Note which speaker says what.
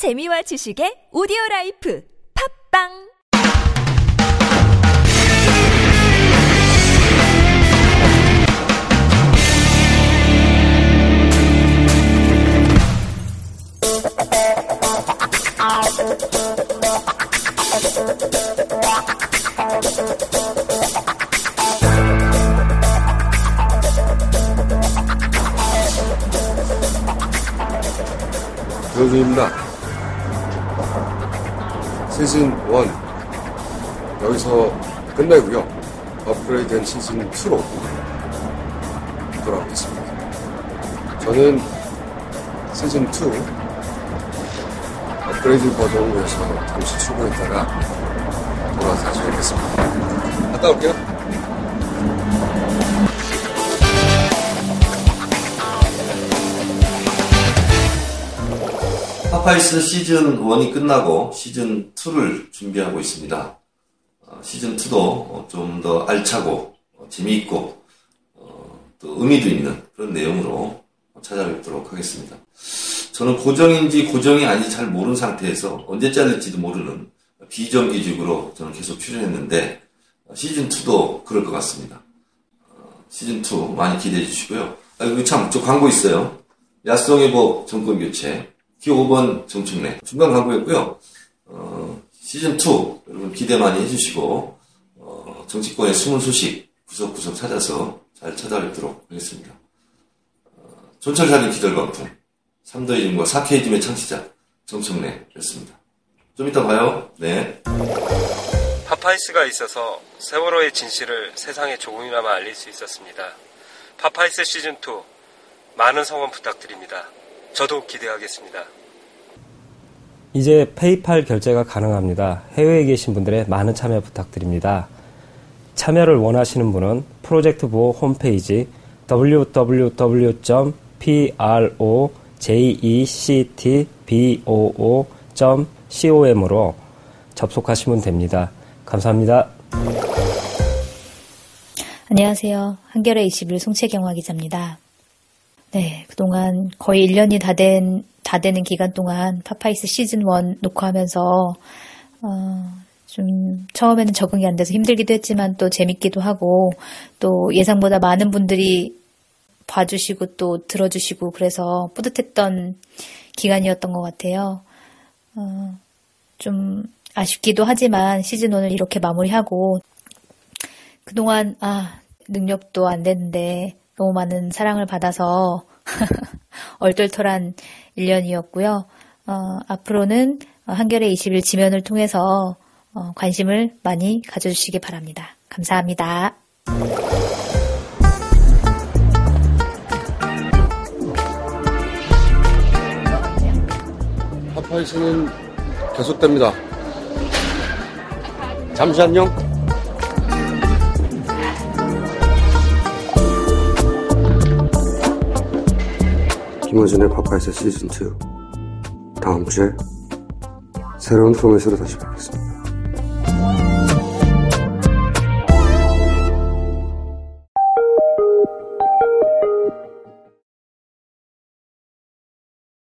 Speaker 1: 재미와 지식의 오디오 라이프 팝빵
Speaker 2: 조준입니다. 시즌 1 여기서 끝내고요. 업그레이드된 시즌 2로 돌아오겠습니다. 저는 시즌 2 업그레이드 버전을 위해서 잠시 출근했다가 돌아와서 다시 뵙겠습니다. 갔다 올게요.
Speaker 3: 파파이스 시즌 1이 끝나고 시즌 2를 준비하고 있습니다. 어, 시즌 2도 좀 더 알차고 어, 재미있고 어, 또 의미도 있는 그런 내용으로 찾아뵙도록 하겠습니다. 저는 고정인지 고정이 아닌지 잘 모르는 상태에서 언제 잘릴지도 모르는 비정기직으로 저는 계속 출연했는데 어, 시즌 2도 그럴 것 같습니다. 어, 시즌 2 많이 기대해 주시고요. 아, 참, 저 광고 있어요. 야성의보 정권 교체. T5번 정청래 중간 광고였고요. 어, 시즌2 여러분 기대 많이 해주시고 어, 정치권의 숨은 소식 구석구석 찾아서 잘 찾아뵙도록 하겠습니다. 어, 촌철살인 기절광풍 3더이즘과 4K즘의 창시자 정청래였습니다. 좀 이따 봐요. 네.
Speaker 4: 파파이스가 있어서 세월호의 진실을 세상에 조금이나마 알릴 수 있었습니다. 파파이스 시즌2 많은 성원 부탁드립니다. 저도 기대하겠습니다.
Speaker 5: 이제 페이팔 결제가 가능합니다. 해외에 계신 분들의 많은 참여 부탁드립니다. 참여를 원하시는 분은 프로젝트 부 홈페이지 www.projectboo.com으로 접속하시면 됩니다. 감사합니다.
Speaker 6: 안녕하세요. 한겨레 21 송채경화 기자입니다. 네, 그동안 거의 1년이 다 된, 다 되는 기간 동안 파파이스 시즌 1 녹화하면서, 어, 좀, 처음에는 적응이 안 돼서 힘들기도 했지만 또 재밌기도 하고, 또 예상보다 많은 분들이 봐주시고 또 들어주시고 그래서 뿌듯했던 기간이었던 것 같아요. 어, 좀 아쉽기도 하지만 시즌 1을 이렇게 마무리하고, 그동안, 아, 능력도 안 됐는데, 너무 많은 사랑을 받아서 얼떨떨한 1년이었고요. 어, 앞으로는 한겨레 20일 지면을 통해서 어, 관심을 많이 가져주시기 바랍니다. 감사합니다.
Speaker 2: 파파이스는 계속됩니다. 잠시 안녕. 김어준의 파파이스 시즌2 다음 주에 새로운 포맷으로 다시 뵙겠습니다.